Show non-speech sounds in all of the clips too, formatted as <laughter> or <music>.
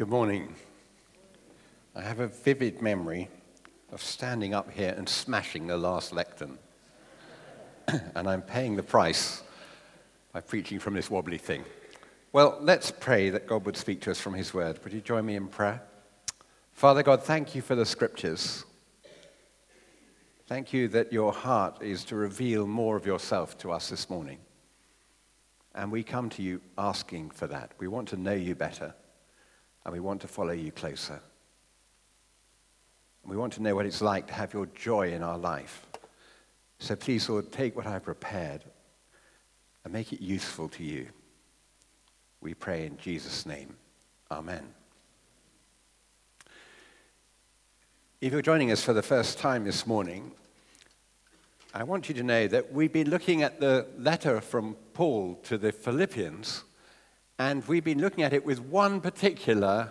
Good morning. I have a vivid memory of standing up here and smashing the last lectern. <coughs> and I'm paying the price by preaching from this wobbly thing. Well, let's pray that God would speak to us from His Word. Would you join me in prayer? Father God, thank you for the scriptures. Thank you that your heart is to reveal more of yourself to us this morning. And we come to you asking for that. We want to know you better, and we want to follow you closer. We want to know what it's like to have your joy in our life. So please, Lord, take what I've prepared and make it useful to you. We pray in Jesus' name. Amen. If you're joining us for the first time this morning, I want you to know that we've been looking at the letter from Paul to the Philippians, and we've been looking at it with one particular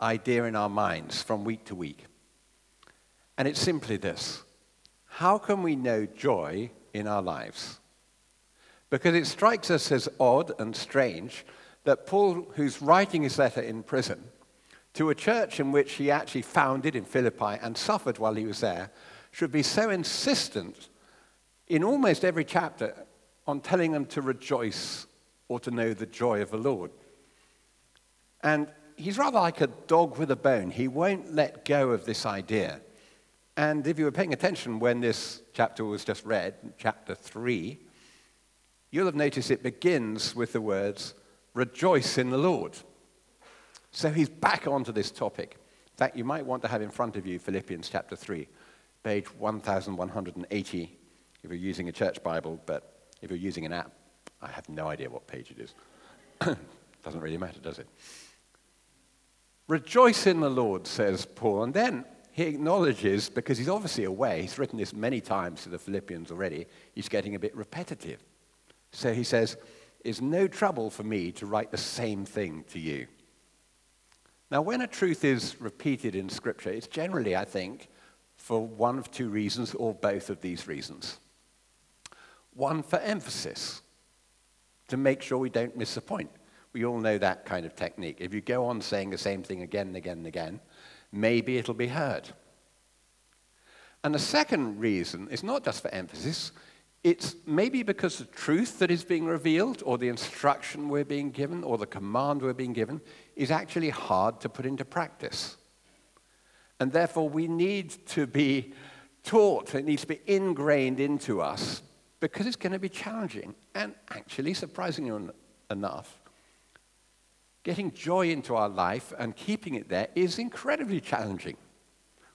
idea in our minds from week to week. And it's simply this How can we know joy in our lives? Because it strikes us as odd and strange that Paul, who's writing his letter in prison to a church in which he actually founded in Philippi and suffered while he was there, should be so insistent in almost every chapter on telling them to rejoice or to know the joy of the Lord. And he's rather like a dog with a bone. He won't let go of this idea. And if you were paying attention when this chapter was just read, chapter 3, you'll have noticed it begins with the words, rejoice in the Lord. So he's back onto this topic. In fact, you might want to have in front of you Philippians chapter 3, page 1180 if you're using a church Bible, but if you're using an app, I have no idea what page it is. <coughs> Doesn't really matter, does it? Rejoice in the Lord, says Paul. And then he acknowledges, because he's obviously aware, he's written this many times to the Philippians already, he's getting a bit repetitive. So he says, It's no trouble for me to write the same thing to you. Now, when a truth is repeated in Scripture, it's generally, I think, for one of two reasons or both of these reasons. One for emphasis, to make sure we don't miss a point. We all know that kind of technique. If you go on saying the same thing again and again and again, maybe it'll be heard. And the second reason is not just for emphasis, it's maybe because the truth that is being revealed, or the instruction we're being given, or the command we're being given, is actually hard to put into practice. And therefore, we need to be taught, it needs to be ingrained into us, because it's going to be challenging. And actually, surprisingly enough, Getting joy into our life and keeping it there is incredibly challenging.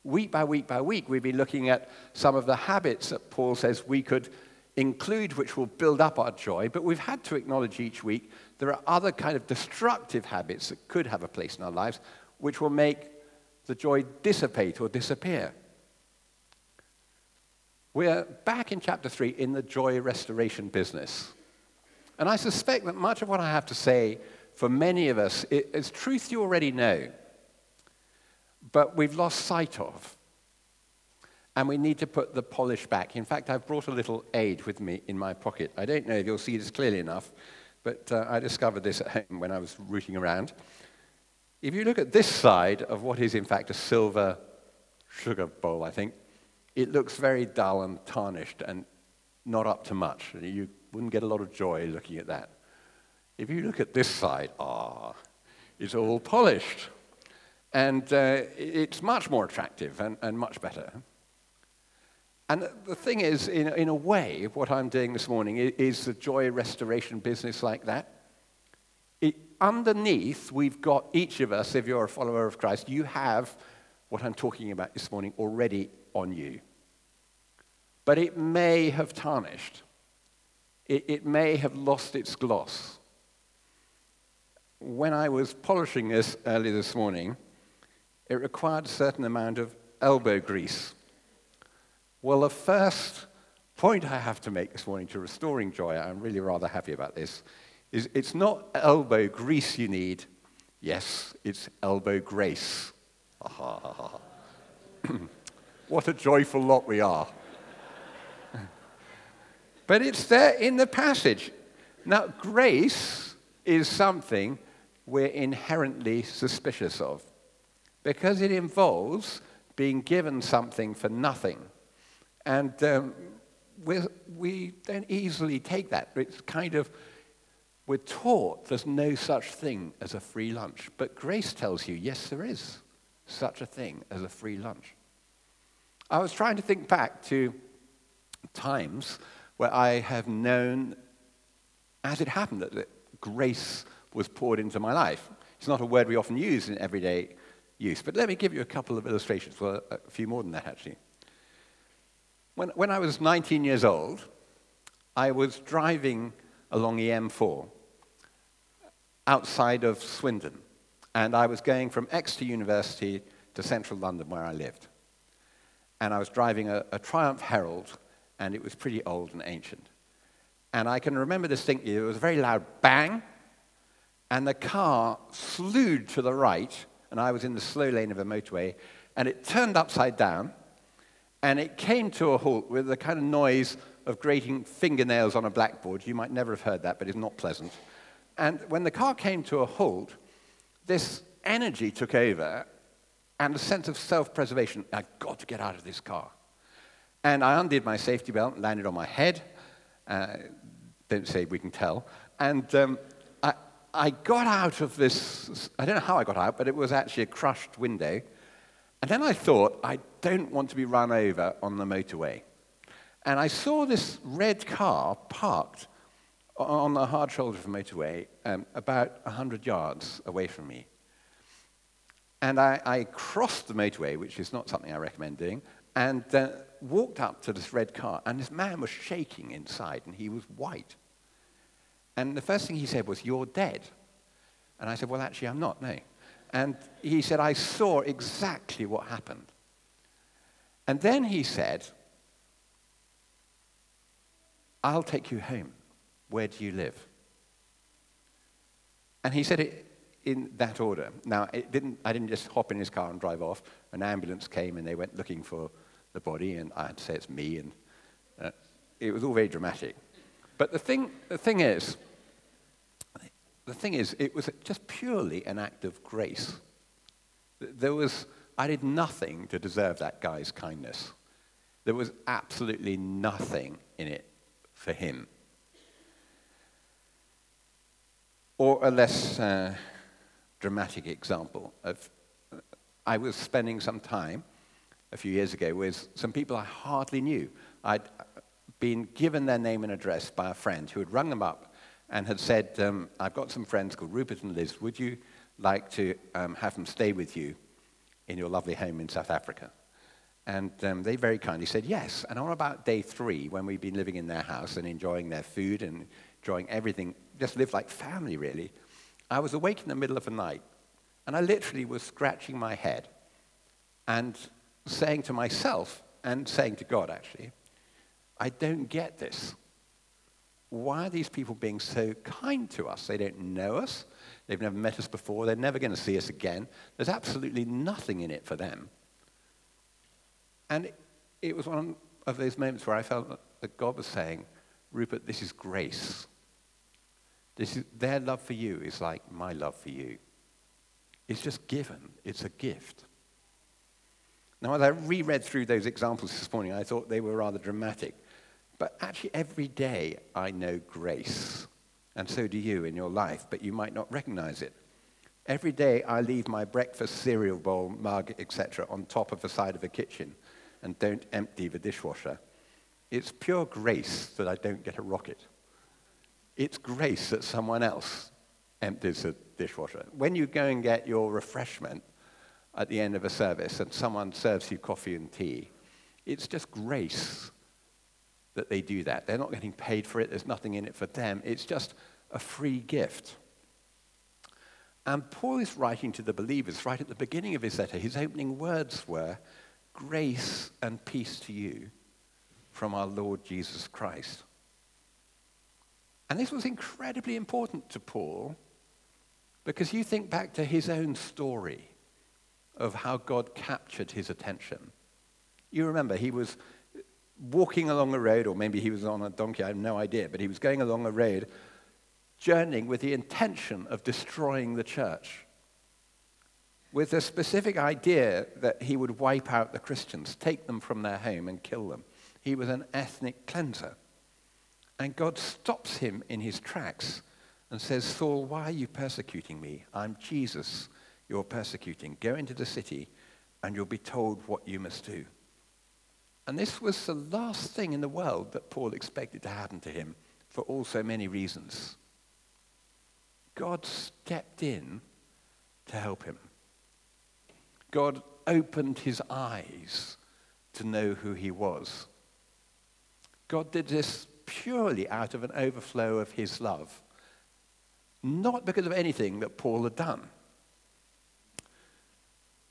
Week by week by week, we've been looking at some of the habits that Paul says we could include, which will build up our joy, but we've had to acknowledge each week there are other kind of destructive habits that could have a place in our lives, which will make the joy dissipate or disappear. We're back in chapter 3 in the joy restoration business. And I suspect that much of what I have to say for many of us, is truth you already know, but we've lost sight of. And we need to put the polish back. In fact, I've brought a little aid with me in my pocket. I don't know if you'll see this clearly enough, but uh, I discovered this at home when I was rooting around. If you look at this side of what is, in fact, a silver sugar bowl, I think, it looks very dull and tarnished and not up to much. You wouldn't get a lot of joy looking at that. If you look at this side, ah, it's all polished. And uh, it's much more attractive and, and much better. And the thing is, in, in a way, what I'm doing this morning is, is the joy restoration business like that. It, underneath, we've got each of us, if you're a follower of Christ, you have what I'm talking about this morning already on you. But it may have tarnished, it, it may have lost its gloss when I was polishing this early this morning, it required a certain amount of elbow grease. Well, the first point I have to make this morning to restoring joy, I'm really rather happy about this, is it's not elbow grease you need. Yes, it's elbow grace. <laughs> what a joyful lot we are. But it's there in the passage. Now, grace is something we're inherently suspicious of because it involves being given something for nothing. And um, we don't easily take that. It's kind of, we're taught there's no such thing as a free lunch. But grace tells you, yes, there is such a thing as a free lunch. I was trying to think back to times where I have known, as it happened, that, grace was poured into my life. It's not a word we often use in everyday use, but let me give you a couple of illustrations, well, a few more than that, actually. When, when I was 19 years old, I was driving along the M4 outside of Swindon, and I was going from Exeter University to central London, where I lived. And I was driving a, a Triumph Herald, and it was pretty old and ancient. And I can remember distinctly, there was a very loud bang, and the car slewed to the right, and I was in the slow lane of a motorway, and it turned upside down, and it came to a halt with the kind of noise of grating fingernails on a blackboard. You might never have heard that, but it's not pleasant. And when the car came to a halt, this energy took over and a sense of self preservation. I've got to get out of this car. And I undid my safety belt, and landed on my head. Uh, don't say we can tell. And um, I, I got out of this, I don't know how I got out, but it was actually a crushed window. And then I thought, I don't want to be run over on the motorway. And I saw this red car parked on the hard shoulder of the motorway um, about 100 yards away from me. And I, I, crossed the motorway, which is not something I recommend doing, and uh, walked up to this red car. And this man was shaking inside, and he was white. And the first thing he said was, You're dead. And I said, Well, actually, I'm not, no. And he said, I saw exactly what happened. And then he said, I'll take you home. Where do you live? And he said it in that order. Now, didn't, I didn't just hop in his car and drive off. An ambulance came and they went looking for the body, and I had to say it's me. And uh, it was all very dramatic. But the thing, the thing is, the thing is, it was just purely an act of grace. There was, I did nothing to deserve that guy's kindness. There was absolutely nothing in it for him. Or a less uh, dramatic example of, I was spending some time a few years ago with some people I hardly knew. I'd been given their name and address by a friend who had rung them up and had said, um, I've got some friends called Rupert and Liz. Would you like to um, have them stay with you in your lovely home in South Africa? And um, they very kindly said yes. And on about day three, when we'd been living in their house and enjoying their food and enjoying everything, just lived like family, really, I was awake in the middle of the night. And I literally was scratching my head and saying to myself and saying to God, actually, I don't get this why are these people being so kind to us? They don't know us. They've never met us before. They're never going to see us again. There's absolutely nothing in it for them. And it, was one of those moments where I felt that God was saying, Rupert, this is grace. This is, their love for you is like my love for you. It's just given, it's a gift. Now, as I reread through those examples this morning, I thought they were rather dramatic. But actually, every day I know grace, and so do you in your life, but you might not recognize it. Every day I leave my breakfast cereal bowl, mug, etc., on top of the side of the kitchen and don't empty the dishwasher. It's pure grace that I don't get a rocket. It's grace that someone else empties the dishwasher. When you go and get your refreshment at the end of a service and someone serves you coffee and tea, it's just grace that they do that. They're not getting paid for it, there's nothing in it for them. It's just a free gift. And Paul is writing to the believers right at the beginning of his letter. His opening words were, Grace and peace to you from our Lord Jesus Christ. And this was incredibly important to Paul because you think back to his own story of how God captured his attention. You remember he was walking along a road, or maybe he was on a donkey, I have no idea, but he was going along a road journeying with the intention of destroying the church, with a specific idea that he would wipe out the Christians, take them from their home, and kill them. He was an ethnic cleanser. And God stops him in his tracks and says, Saul, why are you persecuting me? I'm Jesus you're persecuting. Go into the city and you'll be told what you must do. And this was the last thing in the world that Paul expected to happen to him for all so many reasons. God stepped in to help him. God opened his eyes to know who he was. God did this purely out of an overflow of his love, not because of anything that Paul had done.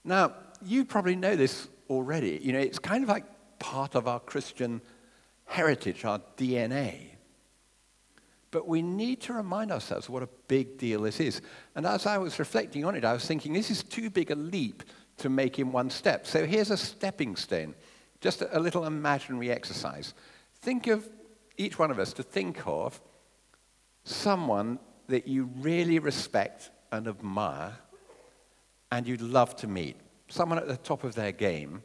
Now, you probably know this already. You know, it's kind of like part of our Christian heritage, our DNA. But we need to remind ourselves what a big deal this is. And as I was reflecting on it, I was thinking this is too big a leap to make in one step. So here's a stepping stone, just a little imaginary exercise. Think of each one of us to think of someone that you really respect and admire and you'd love to meet. Someone at the top of their game.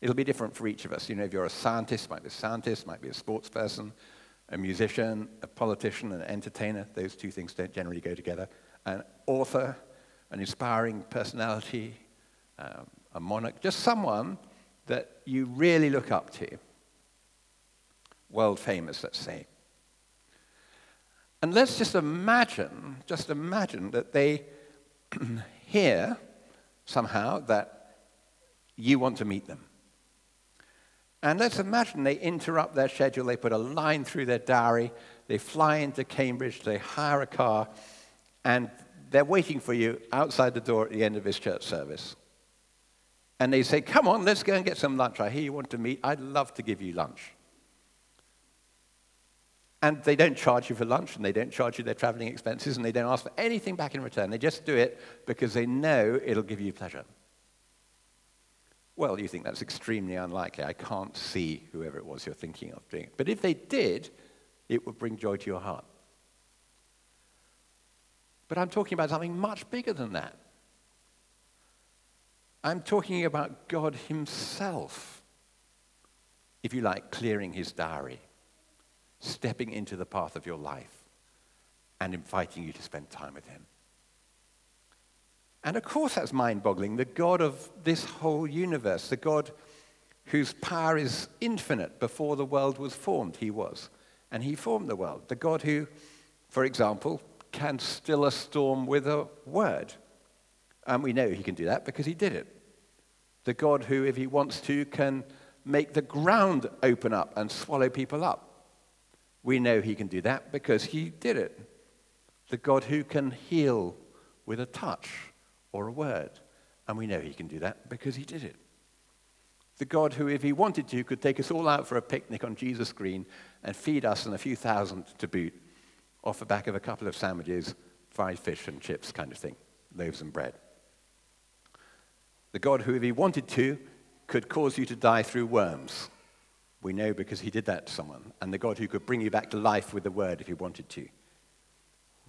It'll be different for each of us. You know, if you're a scientist, might be a scientist, might be a sports person, a musician, a politician, an entertainer. Those two things don't generally go together. An author, an inspiring personality, um, a monarch, just someone that you really look up to. World famous, let's say. And let's just imagine, just imagine that they <clears throat> hear somehow that you want to meet them. And let's imagine they interrupt their schedule, they put a line through their diary, they fly into Cambridge, they hire a car, and they're waiting for you outside the door at the end of this church service. And they say, Come on, let's go and get some lunch. I hear you want to meet. I'd love to give you lunch. And they don't charge you for lunch, and they don't charge you their traveling expenses, and they don't ask for anything back in return. They just do it because they know it'll give you pleasure. Well, you think that's extremely unlikely. I can't see whoever it was you're thinking of doing it. But if they did, it would bring joy to your heart. But I'm talking about something much bigger than that. I'm talking about God Himself, if you like, clearing His diary stepping into the path of your life and inviting you to spend time with Him. And of course, that's mind boggling. The God of this whole universe, the God whose power is infinite before the world was formed, He was. And He formed the world. The God who, for example, can still a storm with a word. And we know He can do that because He did it. The God who, if He wants to, can make the ground open up and swallow people up. We know he can do that because he did it. The God who can heal with a touch or a word. And we know he can do that because he did it. The God who, if he wanted to, could take us all out for a picnic on Jesus Green and feed us and a few thousand to boot off the back of a couple of sandwiches, fried fish and chips kind of thing, loaves and bread. The God who, if he wanted to, could cause you to die through worms we know because he did that to someone, and the God who could bring you back to life with the word if he wanted to.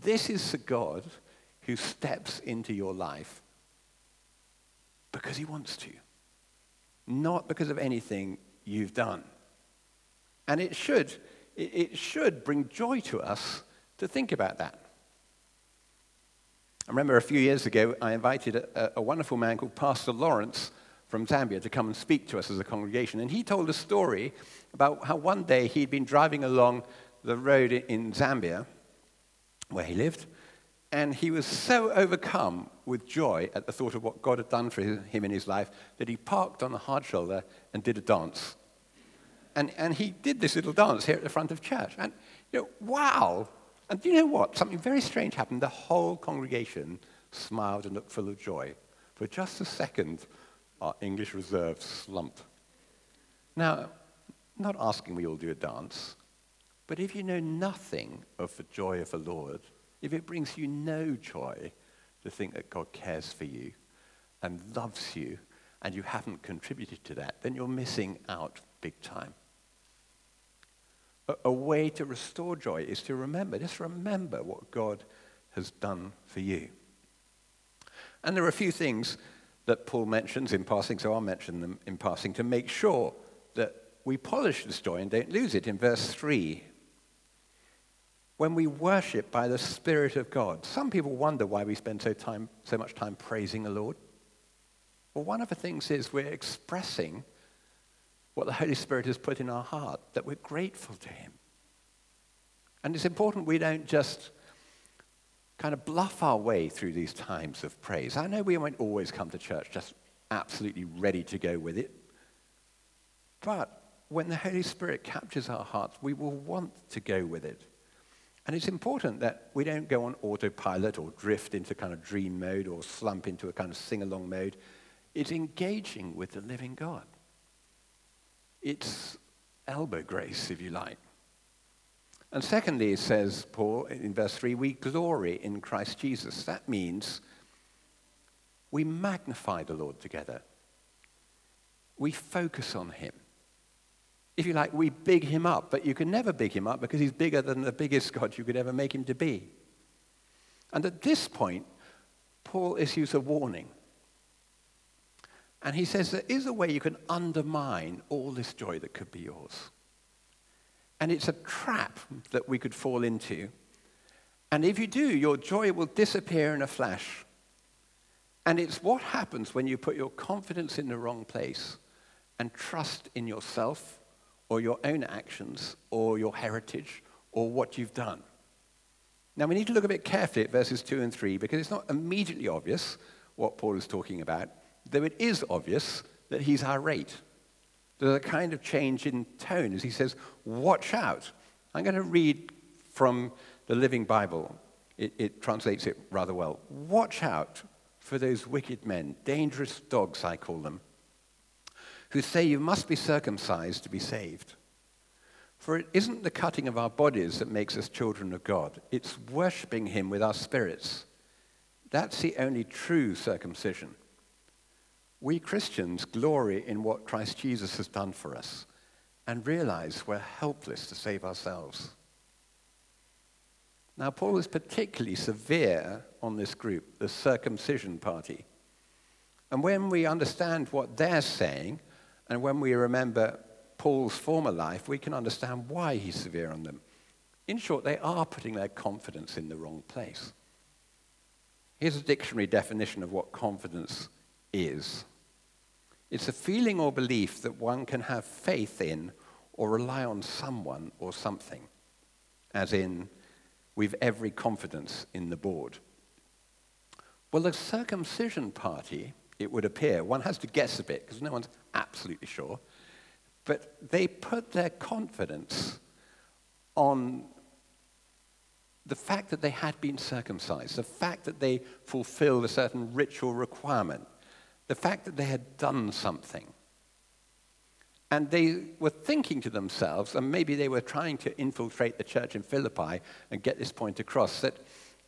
This is the God who steps into your life because he wants to, not because of anything you've done. And it should, it should bring joy to us to think about that. I remember a few years ago, I invited a, a wonderful man called Pastor Lawrence from Zambia to come and speak to us as a congregation. And he told a story about how one day he'd been driving along the road in Zambia, where he lived, and he was so overcome with joy at the thought of what God had done for him in his life that he parked on a hard shoulder and did a dance. And, and he did this little dance here at the front of church. And, you know, wow! And do you know what? Something very strange happened. The whole congregation smiled and looked full of joy. For just a second, our English reserve slump. Now, not asking we all do a dance, but if you know nothing of the joy of the Lord, if it brings you no joy to think that God cares for you and loves you, and you haven't contributed to that, then you're missing out big time. A, a way to restore joy is to remember, just remember what God has done for you. And there are a few things that Paul mentions in passing, so I'll mention them in passing to make sure that we polish this joy and don't lose it. In verse 3, when we worship by the Spirit of God, some people wonder why we spend so, time, so much time praising the Lord. Well, one of the things is we're expressing what the Holy Spirit has put in our heart, that we're grateful to Him. And it's important we don't just kind of bluff our way through these times of praise. I know we won't always come to church just absolutely ready to go with it. But when the Holy Spirit captures our hearts, we will want to go with it. And it's important that we don't go on autopilot or drift into kind of dream mode or slump into a kind of sing along mode. It's engaging with the living God. It's elbow grace, if you like. And secondly, says Paul in verse 3, we glory in Christ Jesus. That means we magnify the Lord together. We focus on him. If you like, we big him up, but you can never big him up because he's bigger than the biggest God you could ever make him to be. And at this point, Paul issues a warning. And he says there is a way you can undermine all this joy that could be yours. And it's a trap that we could fall into. And if you do, your joy will disappear in a flash. And it's what happens when you put your confidence in the wrong place and trust in yourself or your own actions or your heritage or what you've done. Now, we need to look a bit carefully at verses 2 and 3 because it's not immediately obvious what Paul is talking about, though it is obvious that he's irate. There's a kind of change in tone as he says, Watch out. I'm going to read from the Living Bible. It, it, translates it rather well. Watch out for those wicked men, dangerous dogs, I call them, who say you must be circumcised to be saved. For it isn't the cutting of our bodies that makes us children of God, it's worshipping Him with our spirits. That's the only true circumcision. We Christians glory in what Christ Jesus has done for us and realize we're helpless to save ourselves. Now, Paul is particularly severe on this group, the circumcision party. And when we understand what they're saying, and when we remember Paul's former life, we can understand why he's severe on them. In short, they are putting their confidence in the wrong place. Here's a dictionary definition of what confidence is it's a feeling or belief that one can have faith in or rely on someone or something, as in, we've every confidence in the board. Well, the circumcision party, it would appear, one has to guess a bit because no one's absolutely sure, but they put their confidence on the fact that they had been circumcised, the fact that they fulfilled a certain ritual requirement, the fact that they had done something. And they were thinking to themselves, and maybe they were trying to infiltrate the church in Philippi and get this point across, that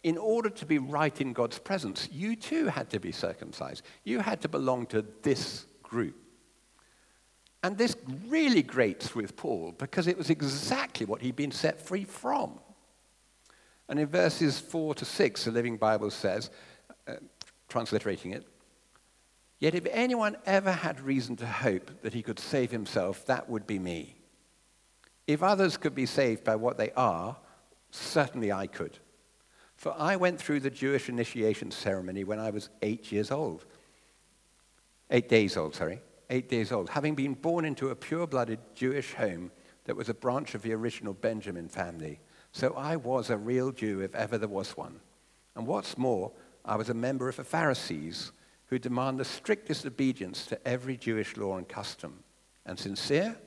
in order to be right in God's presence, you too had to be circumcised. You had to belong to this group. And this really grates with Paul because it was exactly what he'd been set free from. And in verses 4 to 6, the Living Bible says, uh, transliterating it, Yet if anyone ever had reason to hope that he could save himself, that would be me. If others could be saved by what they are, certainly I could. For I went through the Jewish initiation ceremony when I was eight years old. Eight days old, sorry. Eight days old. Having been born into a pure blooded Jewish home that was a branch of the original Benjamin family. So I was a real Jew if ever there was one. And what's more, I was a member of the Pharisees who demand the strictest obedience to every Jewish law and custom. And sincere?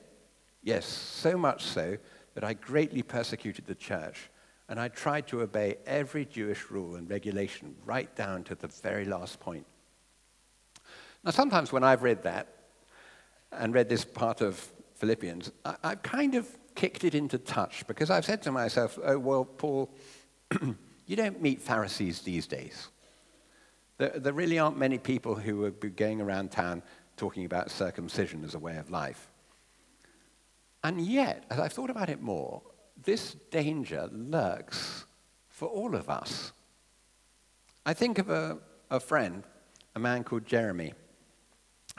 Yes, so much so that I greatly persecuted the church, and I tried to obey every Jewish rule and regulation right down to the very last point. Now, sometimes when I've read that and read this part of Philippians, I, have kind of kicked it into touch because I've said to myself, oh, well, Paul, <clears throat> you don't meet Pharisees these days. There, there really aren't many people who are going around town talking about circumcision as a way of life. And yet, as I've thought about it more, this danger lurks for all of us. I think of a, a friend, a man called Jeremy,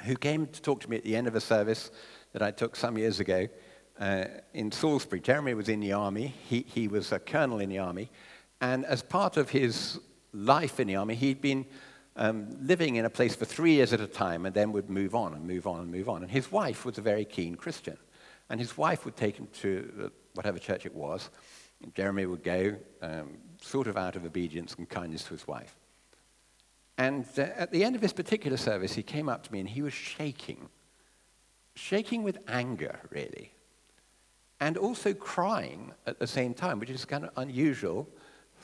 who came to talk to me at the end of a service that I took some years ago uh, in Salisbury. Jeremy was in the army, he, he was a colonel in the army, and as part of his life in the army, he'd been um, living in a place for three years at a time and then would move on and move on and move on. And his wife was a very keen Christian. And his wife would take him to whatever church it was. Jeremy would go, um, sort of out of obedience and kindness to his wife. And uh, at the end of this particular service, he came up to me and he was shaking. Shaking with anger, really. And also crying at the same time, which is kind of unusual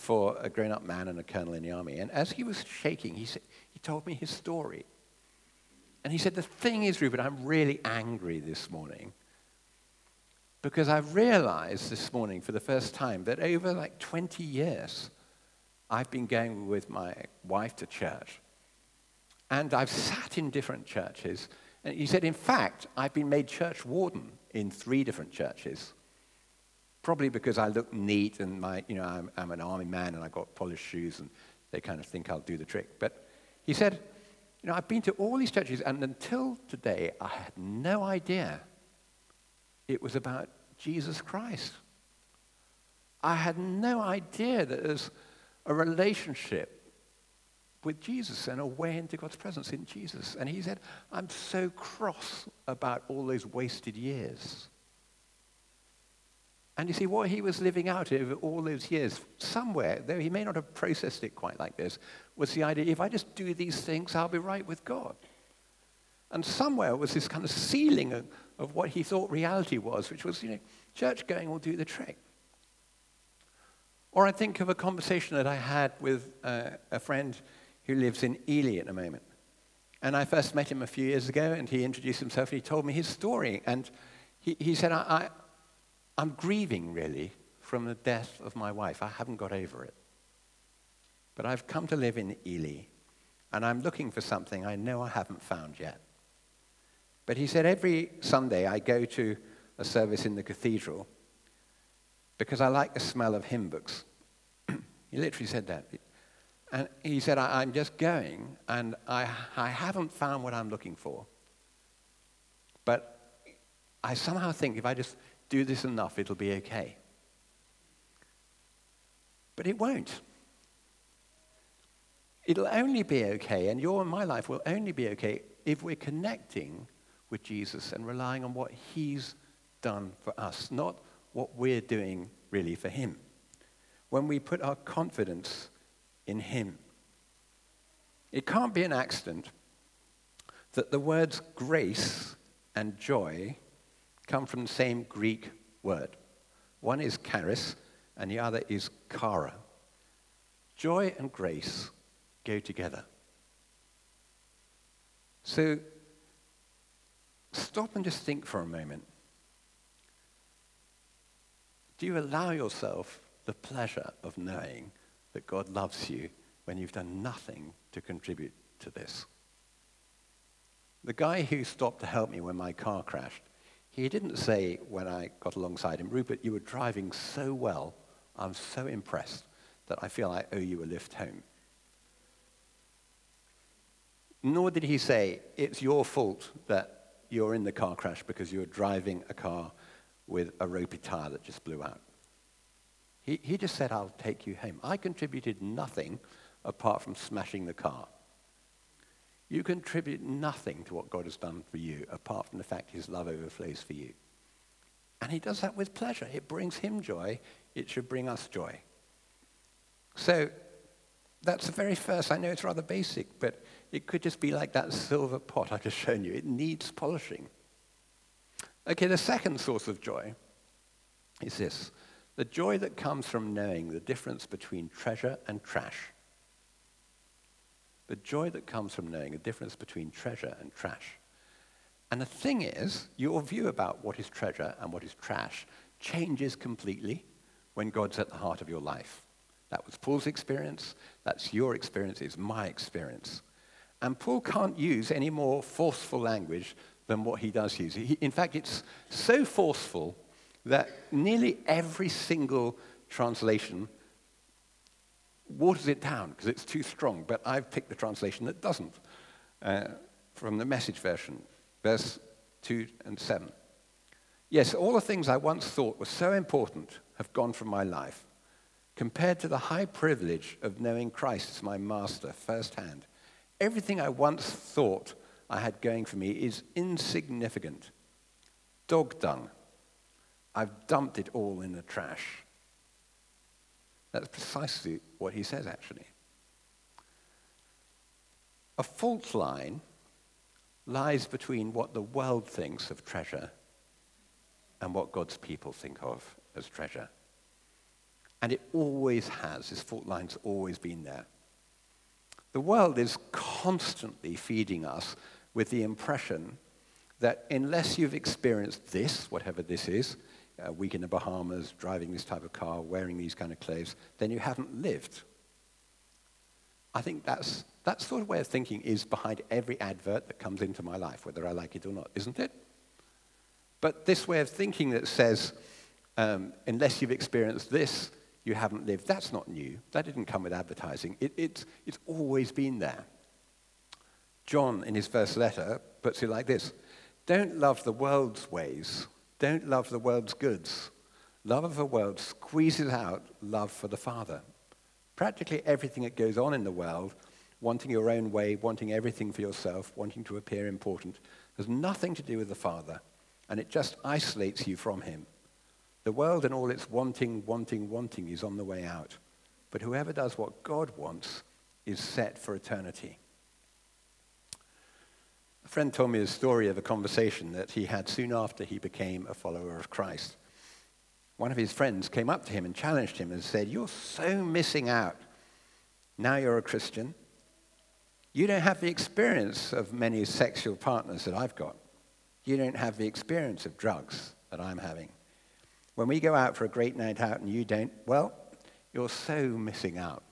for a grown up man and a colonel in the army. And as he was shaking, he, said, he told me his story. And he said, The thing is, Rupert, I'm really angry this morning because I've realized this morning for the first time that over like 20 years, I've been going with my wife to church. And I've sat in different churches. And he said, in fact, I've been made church warden in three different churches. Probably because I look neat and my, you know, I'm, I'm an army man and I've got polished shoes and they kind of think I'll do the trick. But he said, you know, I've been to all these churches and until today, I had no idea it was about Jesus Christ. I had no idea that there's a relationship with Jesus and a way into God's presence in Jesus. And he said, I'm so cross about all those wasted years. And you see, what he was living out over all those years, somewhere, though he may not have processed it quite like this, was the idea if I just do these things, I'll be right with God. And somewhere was this kind of ceiling of, of what he thought reality was, which was, you know, church going will do the trick. Or I think of a conversation that I had with uh, a friend who lives in Ely at the moment. And I first met him a few years ago, and he introduced himself and he told me his story. And he, he said, I, I'm grieving, really, from the death of my wife. I haven't got over it. But I've come to live in Ely, and I'm looking for something I know I haven't found yet. But he said, every Sunday I go to a service in the cathedral because I like the smell of hymn books. <clears throat> he literally said that. And he said, I, am just going, and I, I haven't found what I'm looking for. But I somehow think if I just do this enough, it'll be okay. But it won't. It'll only be okay, and your and my life will only be okay if we're connecting with Jesus and relying on what He's done for us, not what we're doing really for Him. When we put our confidence in Him, it can't be an accident that the words grace and joy come from the same Greek word. One is charis, and the other is chara. Joy and grace go together. So stop and just think for a moment. Do you allow yourself the pleasure of knowing that God loves you when you've done nothing to contribute to this? The guy who stopped to help me when my car crashed he didn't say when I got alongside him, Rupert, you were driving so well, I'm so impressed that I feel I owe you a lift home. Nor did he say, it's your fault that you're in the car crash because you were driving a car with a ropey tire that just blew out. He, he just said, I'll take you home. I contributed nothing apart from smashing the car. You contribute nothing to what God has done for you apart from the fact his love overflows for you. And he does that with pleasure. It brings him joy. It should bring us joy. So that's the very first. I know it's rather basic, but it could just be like that silver pot I've just shown you. It needs polishing. Okay, the second source of joy is this the joy that comes from knowing the difference between treasure and trash the joy that comes from knowing the difference between treasure and trash. And the thing is, your view about what is treasure and what is trash changes completely when God's at the heart of your life. That was Paul's experience. That's your experience. It's my experience. And Paul can't use any more forceful language than what he does use. He, in fact, it's so forceful that nearly every single translation waters it down because it's too strong. But I've picked the translation that doesn't uh, from the message version, verse 2 and 7. Yes, all the things I once thought were so important have gone from my life. Compared to the high privilege of knowing Christ as my master firsthand, everything I once thought I had going for me is insignificant. Dog dung. I've dumped it all in the trash. That's precisely what he says, actually. A fault line lies between what the world thinks of treasure and what God's people think of as treasure. And it always has. This fault line's always been there. The world is constantly feeding us with the impression that unless you've experienced this, whatever this is, a week in the Bahamas, driving this type of car, wearing these kind of clothes, then you haven't lived. I think that's, that sort of way of thinking is behind every advert that comes into my life, whether I like it or not, isn't it? But this way of thinking that says, um, unless you've experienced this, you haven't lived, that's not new. That didn't come with advertising. It, it's, it's always been there. John, in his first letter, puts it like this Don't love the world's ways don't love the world's goods. Love of the world squeezes out love for the Father. Practically everything that goes on in the world, wanting your own way, wanting everything for yourself, wanting to appear important, has nothing to do with the Father, and it just isolates you from Him. The world and all its wanting, wanting, wanting is on the way out. But whoever does what God wants is set for eternity. Friend told me a story of a conversation that he had soon after he became a follower of Christ. One of his friends came up to him and challenged him and said, You're so missing out. Now you're a Christian. You don't have the experience of many sexual partners that I've got. You don't have the experience of drugs that I'm having. When we go out for a great night out and you don't, well, you're so missing out.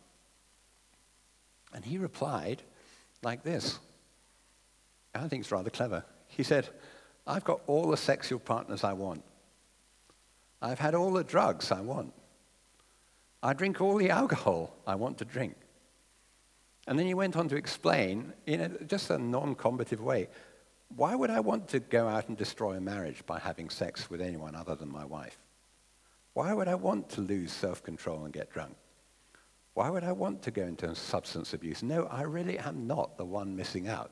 And he replied like this I think it's rather clever. He said, I've got all the sexual partners I want. I've had all the drugs I want. I drink all the alcohol I want to drink. And then he went on to explain, in a, just a non combative way, why would I want to go out and destroy a marriage by having sex with anyone other than my wife? Why would I want to lose self control and get drunk? Why would I want to go into substance abuse? No, I really am not the one missing out.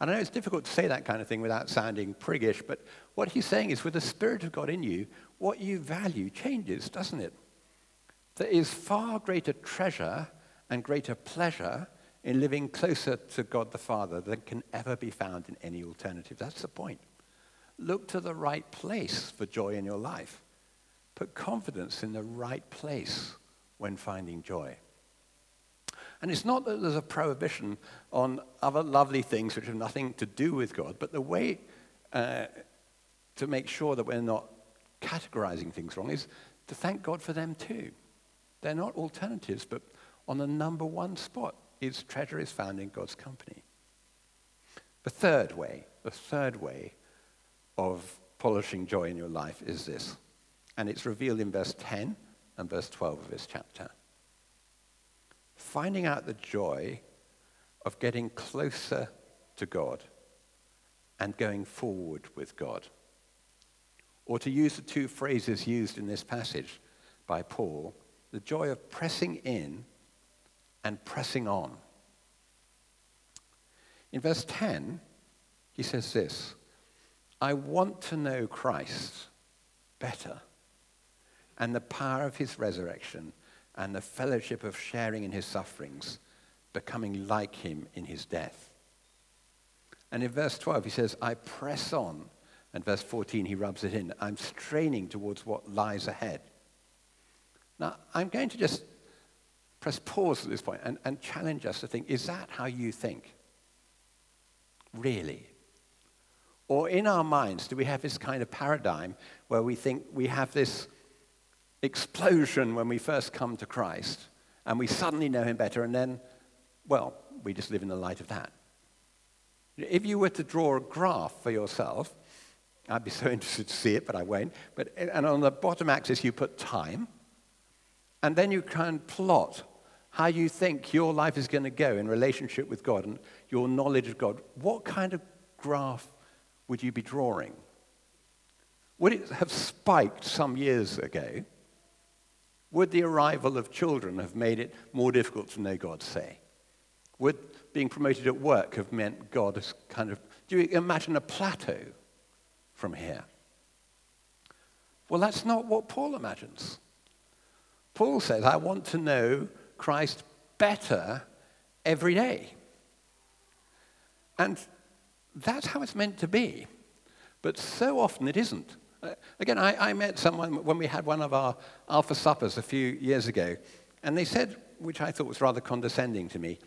And I know it's difficult to say that kind of thing without sounding priggish, but what he's saying is with the Spirit of God in you, what you value changes, doesn't it? There is far greater treasure and greater pleasure in living closer to God the Father than can ever be found in any alternative. That's the point. Look to the right place for joy in your life. Put confidence in the right place when finding joy. And it's not that there's a prohibition on other lovely things which have nothing to do with God, but the way uh, to make sure that we're not categorizing things wrong is to thank God for them too. They're not alternatives, but on the number one spot is treasure is found in God's company. The third way, the third way of polishing joy in your life is this. And it's revealed in verse 10 and verse 12 of this chapter finding out the joy of getting closer to God and going forward with God. Or to use the two phrases used in this passage by Paul, the joy of pressing in and pressing on. In verse 10, he says this I want to know Christ better and the power of his resurrection and the fellowship of sharing in his sufferings, becoming like him in his death. And in verse 12, he says, I press on. And verse 14, he rubs it in. I'm straining towards what lies ahead. Now, I'm going to just press pause at this point and, and challenge us to think is that how you think? Really? Or in our minds, do we have this kind of paradigm where we think we have this explosion when we first come to Christ and we suddenly know him better, and then, well, we just live in the light of that. If you were to draw a graph for yourself, I'd be so <laughs> interested to see it, but I won't. But, and on the bottom axis, you put time, and then you can plot how you think your life is going to go in relationship with God and your knowledge of God. What kind of graph would you be drawing? Would it have spiked some years ago? Would the arrival of children have made it more difficult to know God's say? Would being promoted at work have meant God has kind of. Do you imagine a plateau from here? Well, that's not what Paul imagines. Paul says, I want to know Christ better every day. And that's how it's meant to be. But so often it isn't. Uh, again, I, I, met someone when we had one of our Alpha Suppers a few years ago, and they said, which I thought was rather condescending to me,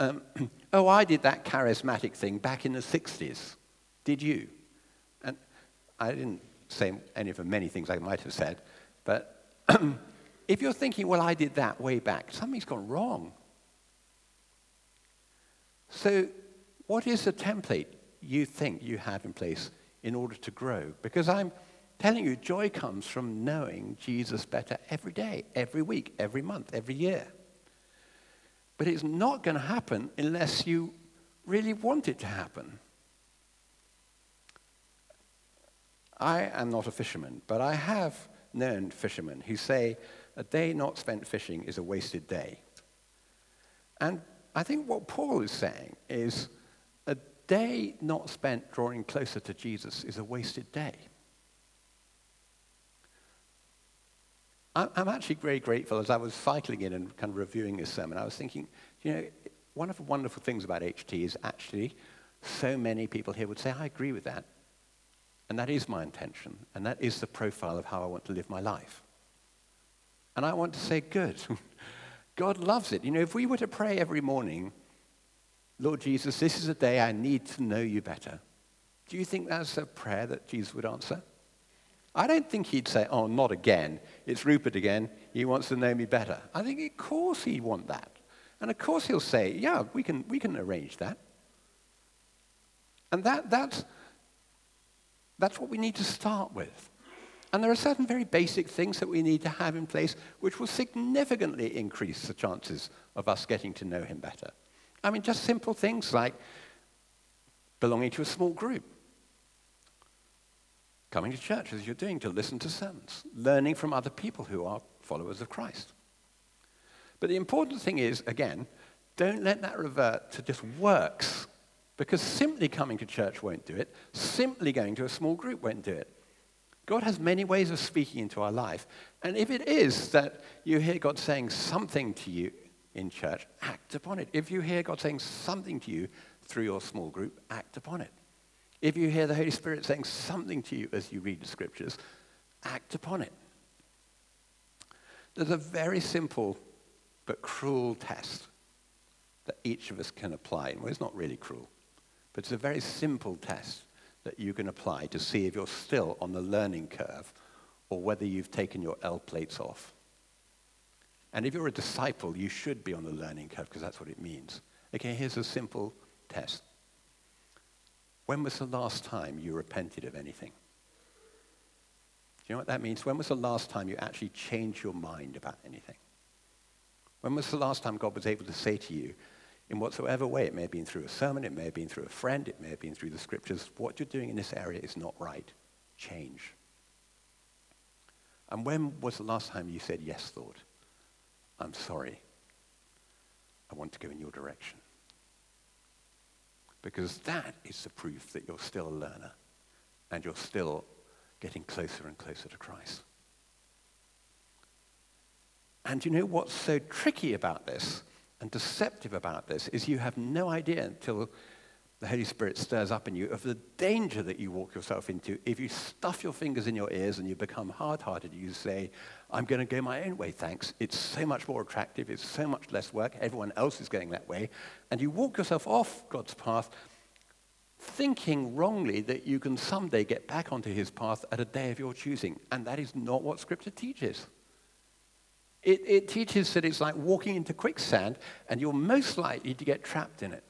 um, <clears throat> oh, I did that charismatic thing back in the 60s. Did you? And I didn't say any of the many things I might have said, but <clears throat> if you're thinking, well, I did that way back, something's gone wrong. So, what is the template you think you have in place in order to grow? Because I'm telling you, joy comes from knowing Jesus better every day, every week, every month, every year. But it's not going to happen unless you really want it to happen. I am not a fisherman, but I have known fishermen who say a day not spent fishing is a wasted day. And I think what Paul is saying is a day not spent drawing closer to Jesus is a wasted day. I'm actually very grateful as I was cycling in and kind of reviewing this sermon. I was thinking, you know, one of the wonderful things about HT is actually so many people here would say, I agree with that. And that is my intention. And that is the profile of how I want to live my life. And I want to say, good. <laughs> God loves it. You know, if we were to pray every morning, Lord Jesus, this is a day I need to know you better. Do you think that's a prayer that Jesus would answer? I don't think he'd say, oh, not again. It's Rupert again. He wants to know me better. I think, of course, he'd want that. And of course, he'll say, yeah, we can, we can arrange that. And that, that's, that's what we need to start with. And there are certain very basic things that we need to have in place which will significantly increase the chances of us getting to know him better. I mean, just simple things like belonging to a small group coming to church as you're doing to listen to sermons, learning from other people who are followers of Christ. But the important thing is, again, don't let that revert to just works, because simply coming to church won't do it, simply going to a small group won't do it. God has many ways of speaking into our life. And if it is that you hear God saying something to you in church, act upon it. If you hear God saying something to you through your small group, act upon it. If you hear the Holy Spirit saying something to you as you read the scriptures, act upon it. There's a very simple but cruel test that each of us can apply. Well, it's not really cruel, but it's a very simple test that you can apply to see if you're still on the learning curve or whether you've taken your L plates off. And if you're a disciple, you should be on the learning curve because that's what it means. Okay, here's a simple test. When was the last time you repented of anything? Do you know what that means? When was the last time you actually changed your mind about anything? When was the last time God was able to say to you, in whatsoever way, it may have been through a sermon, it may have been through a friend, it may have been through the scriptures, what you're doing in this area is not right. Change. And when was the last time you said, Yes, Lord, I'm sorry. I want to go in your direction? Because that is the proof that you're still a learner and you're still getting closer and closer to Christ. And you know what's so tricky about this and deceptive about this is you have no idea until the Holy Spirit stirs up in you of the danger that you walk yourself into if you stuff your fingers in your ears and you become hard hearted. You say, I'm going to go my own way, thanks. It's so much more attractive, it's so much less work, everyone else is going that way. And you walk yourself off God's path, thinking wrongly that you can someday get back onto his path at a day of your choosing. And that is not what Scripture teaches. It, it teaches that it's like walking into quicksand, and you're most likely to get trapped in it.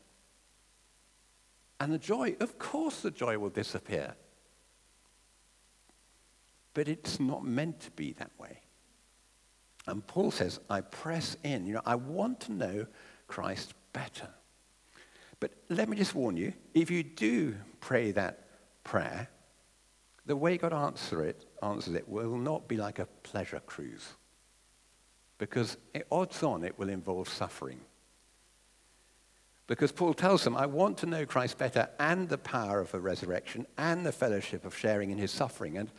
And the joy, of course, the joy will disappear. But it's not meant to be that way. And Paul says, I press in. You know, I want to know Christ better. But let me just warn you if you do pray that prayer, the way God answer it, answers it will not be like a pleasure cruise. Because odds on it will involve suffering. Because Paul tells them, I want to know Christ better and the power of the resurrection and the fellowship of sharing in his suffering. And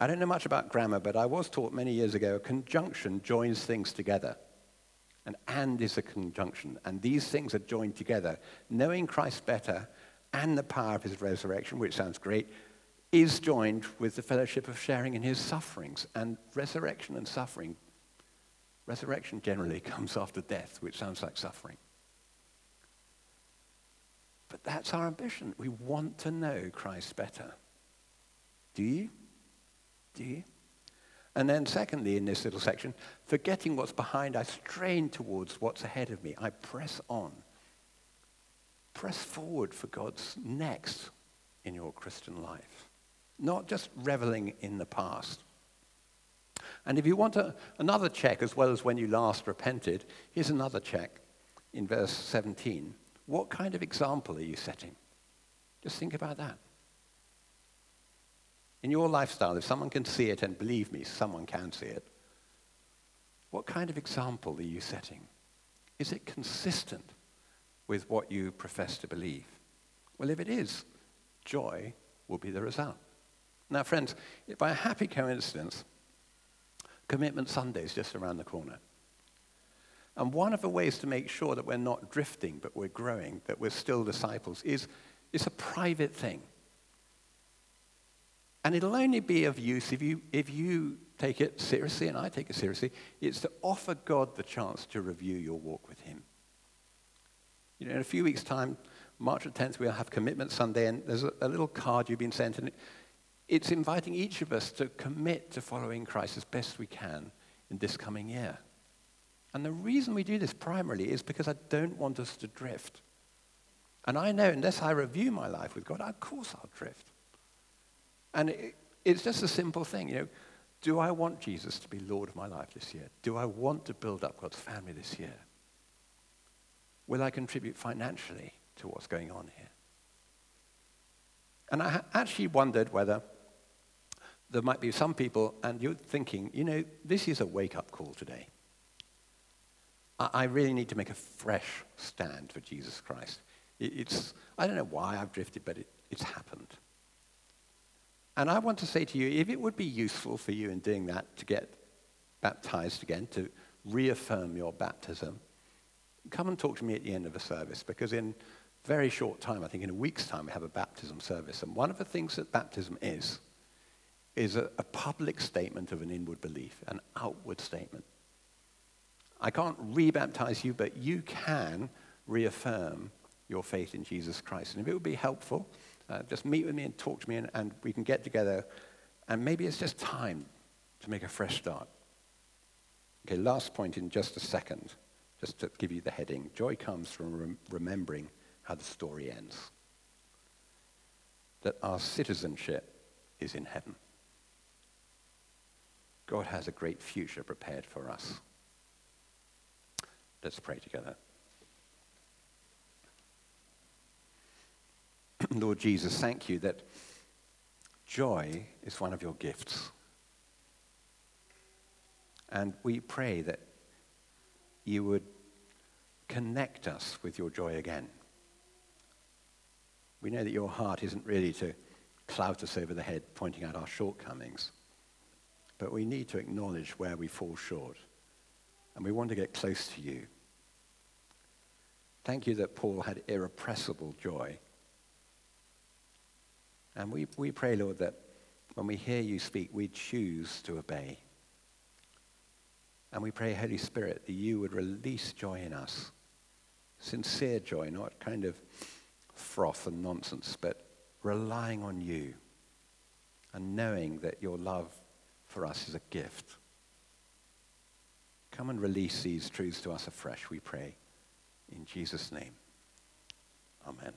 I don't know much about grammar, but I was taught many years ago a conjunction joins things together. And and is a conjunction. And these things are joined together. Knowing Christ better and the power of his resurrection, which sounds great, is joined with the fellowship of sharing in his sufferings. And resurrection and suffering, resurrection generally <laughs> comes after death, which sounds like suffering. But that's our ambition. We want to know Christ better. Do you? Do you? And then, secondly, in this little section, forgetting what's behind, I strain towards what's ahead of me. I press on. Press forward for God's next in your Christian life, not just reveling in the past. And if you want a, another check as well as when you last repented, here's another check in verse 17. What kind of example are you setting? Just think about that. In your lifestyle, if someone can see it, and believe me, someone can see it, what kind of example are you setting? Is it consistent with what you profess to believe? Well, if it is, joy will be the result. Now, friends, by a happy coincidence, Commitment Sunday is just around the corner. And one of the ways to make sure that we're not drifting, but we're growing, that we're still disciples, is it's a private thing. And it'll only be of use if you, if you take it seriously, and I take it seriously. It's to offer God the chance to review your walk with Him. You know, in a few weeks' time, March the 10th, we'll have Commitment Sunday, and there's a, a little card you've been sent, and it's inviting each of us to commit to following Christ as best we can in this coming year. And the reason we do this primarily is because I don't want us to drift. And I know unless I review my life with God, of course I'll drift. And it, it's just a simple thing, you know. Do I want Jesus to be Lord of my life this year? Do I want to build up God's family this year? Will I contribute financially to what's going on here? And I actually wondered whether there might be some people, and you're thinking, you know, this is a wake up call today. I really need to make a fresh stand for Jesus Christ. It's, I don't know why I've drifted, but it, it's happened. And I want to say to you, if it would be useful for you in doing that to get baptized again, to reaffirm your baptism, come and talk to me at the end of the service because in very short time, I think in a week's time, we have a baptism service. And one of the things that baptism is, is a, a public statement of an inward belief, an outward statement. I can't rebaptize you, but you can reaffirm your faith in Jesus Christ. And if it would be helpful, uh, just meet with me and talk to me, and, and we can get together. And maybe it's just time to make a fresh start. Okay, last point in just a second, just to give you the heading. Joy comes from rem- remembering how the story ends. That our citizenship is in heaven. God has a great future prepared for us. Let's pray together. Lord Jesus, thank you that joy is one of your gifts. And we pray that you would connect us with your joy again. We know that your heart isn't really to clout us over the head, pointing out our shortcomings, but we need to acknowledge where we fall short and we want to get close to you. Thank you that Paul had irrepressible joy. And we, we pray, Lord, that when we hear you speak, we choose to obey. And we pray, Holy Spirit, that you would release joy in us. Sincere joy, not kind of froth and nonsense, but relying on you and knowing that your love for us is a gift. Come and release these truths to us afresh, we pray. In Jesus' name. Amen.